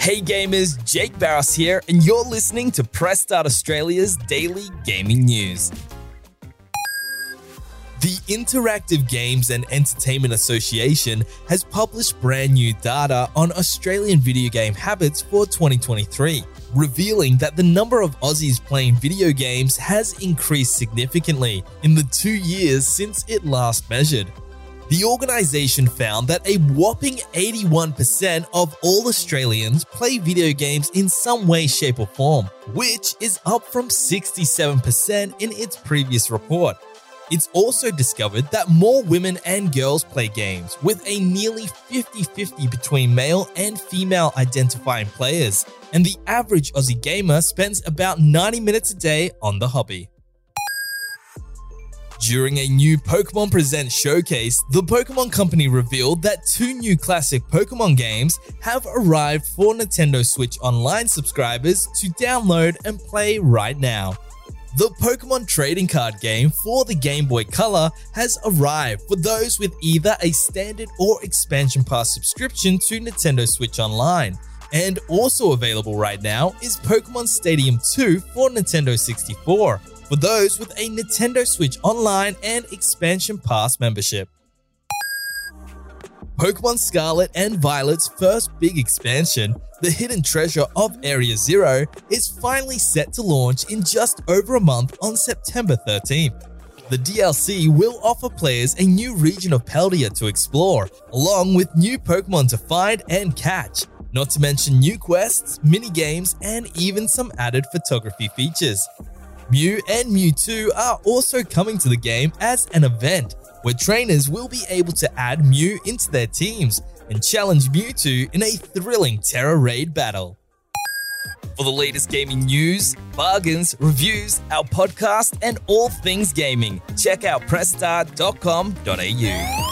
Hey gamers, Jake Barros here, and you're listening to Press Start Australia's daily gaming news. The Interactive Games and Entertainment Association has published brand new data on Australian video game habits for 2023, revealing that the number of Aussies playing video games has increased significantly in the two years since it last measured. The organization found that a whopping 81% of all Australians play video games in some way, shape, or form, which is up from 67% in its previous report. It's also discovered that more women and girls play games, with a nearly 50 50 between male and female identifying players, and the average Aussie gamer spends about 90 minutes a day on the hobby. During a new Pokemon Present showcase, the Pokemon Company revealed that two new classic Pokemon games have arrived for Nintendo Switch Online subscribers to download and play right now. The Pokemon trading card game for the Game Boy Color has arrived for those with either a standard or expansion pass subscription to Nintendo Switch Online. And also available right now is Pokemon Stadium 2 for Nintendo 64 for those with a Nintendo Switch Online and Expansion Pass membership. Pokemon Scarlet and Violet's first big expansion, the hidden treasure of Area Zero, is finally set to launch in just over a month on September 13th. The DLC will offer players a new region of Paldea to explore, along with new Pokemon to find and catch, not to mention new quests, mini games, and even some added photography features. Mew and Mewtwo are also coming to the game as an event, where trainers will be able to add Mew into their teams and challenge Mewtwo in a thrilling Tera Raid battle. For the latest gaming news, bargains, reviews, our podcast, and all things gaming, check out pressstart.com.au.